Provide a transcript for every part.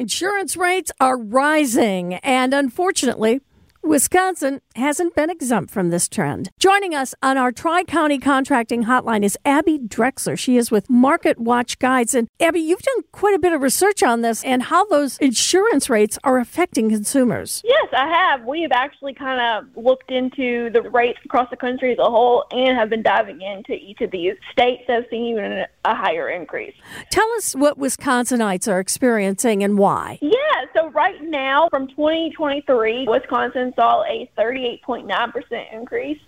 Insurance rates are rising, and unfortunately, Wisconsin hasn't been exempt from this trend. Joining us on our Tri County Contracting Hotline is Abby Drexler. She is with MarketWatch Guides. And Abby, you've done quite a bit of research on this and how those insurance rates are affecting consumers. Yes, I have. We have actually kind of looked into the rates across the country as a whole and have been diving into each of these states that have seen even a higher increase. Tell us what Wisconsinites are experiencing and why. Yeah, so right now from 2023, Wisconsin saw a 38.9% increase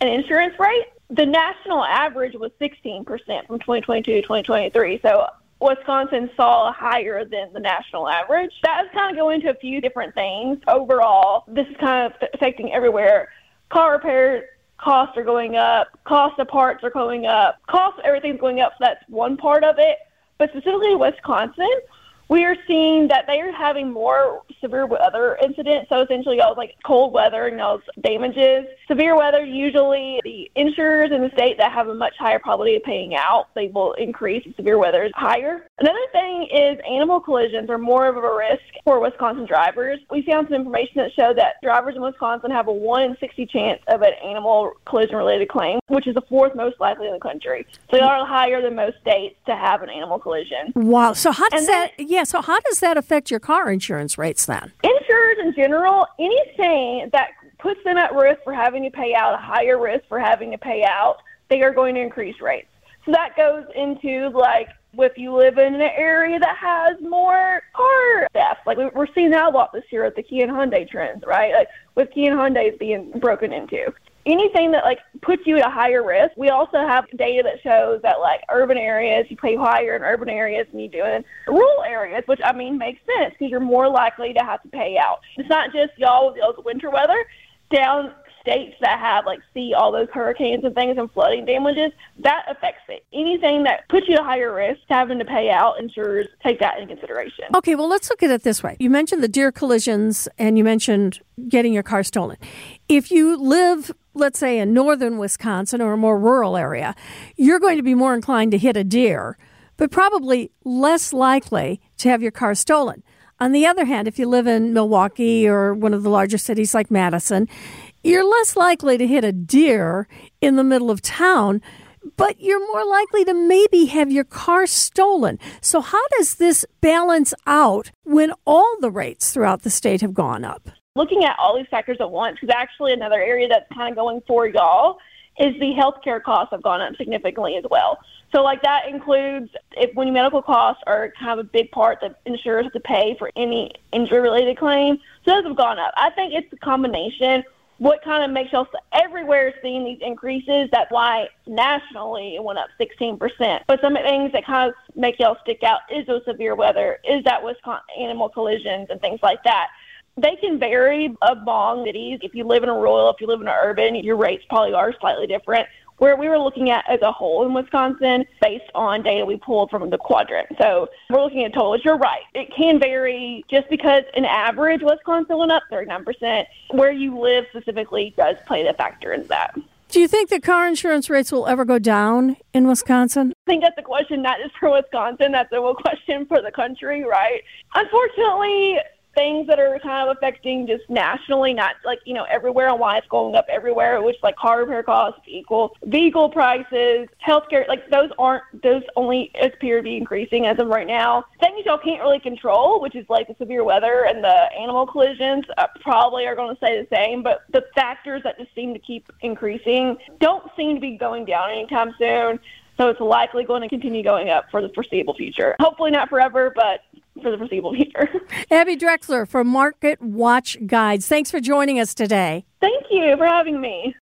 in insurance rate. The national average was 16% from 2022 to 2023. So Wisconsin saw higher than the national average. That's kind of going to a few different things. Overall, this is kind of affecting everywhere. Car repair costs are going up, cost of parts are going up, cost everything's going up. So that's one part of it. But specifically Wisconsin, we are seeing that they are having more severe weather incidents. So essentially, all like cold weather and those damages. Severe weather, usually the insurers in the state that have a much higher probability of paying out, they will increase. Severe weather is higher. Another thing is animal collisions are more of a risk for Wisconsin drivers. We found some information that showed that drivers in Wisconsin have a 1 in 60 chance of an animal collision related claim, which is the fourth most likely in the country. So they are higher than most states to have an animal collision. Wow. So how does that, yeah, yeah, so how does that affect your car insurance rates then? Insurers in general, anything that puts them at risk for having to pay out, a higher risk for having to pay out, they are going to increase rates. So that goes into like if you live in an area that has more car theft, like we're seeing that a lot this year with the Kia and Hyundai trends, right? Like with Kia and Hyundai's being broken into anything that like puts you at a higher risk. We also have data that shows that like urban areas you pay higher in urban areas than you do in rural areas, which I mean makes sense because you're more likely to have to pay out. It's not just y'all with y'all's winter weather. Down states that have like see all those hurricanes and things and flooding damages, that affects it. Anything that puts you at higher risk having to pay out, insurers take that into consideration. Okay, well let's look at it this way. You mentioned the deer collisions and you mentioned getting your car stolen. If you live let's say in northern Wisconsin or a more rural area, you're going to be more inclined to hit a deer, but probably less likely to have your car stolen. On the other hand, if you live in Milwaukee or one of the larger cities like Madison, you're less likely to hit a deer in the middle of town, but you're more likely to maybe have your car stolen. So, how does this balance out when all the rates throughout the state have gone up? Looking at all these factors at once, is actually, another area that's kind of going for y'all is the healthcare costs have gone up significantly as well. So, like that includes if when medical costs are kind of a big part that insurers have to pay for any injury related claim. So, those have gone up. I think it's a combination what kind of makes y'all everywhere seeing these increases. That's why nationally it went up 16%. But some things that kind of make y'all stick out is the severe weather, is that Wisconsin animal collisions and things like that. They can vary among cities. If you live in a rural, if you live in an urban, your rates probably are slightly different where we were looking at as a whole in Wisconsin based on data we pulled from the quadrant. So we're looking at totals. You're right. It can vary just because an average Wisconsin went up 39%. Where you live specifically does play a factor in that. Do you think that car insurance rates will ever go down in Wisconsin? I think that's a question not just for Wisconsin, that's a question for the country, right? Unfortunately, things that are kind of affecting just nationally, not like, you know, everywhere and why it's going up everywhere, which like car repair costs equal vehicle prices, healthcare, like those aren't, those only appear to be increasing as of right now. Things y'all can't really control, which is like the severe weather and the animal collisions, uh, probably are going to stay the same, but the factors that just seem to keep increasing don't seem to be going down anytime soon. So it's likely going to continue going up for the foreseeable future. Hopefully not forever, but for the foreseeable future. Abby Drexler from MarketWatch Guides. Thanks for joining us today. Thank you for having me.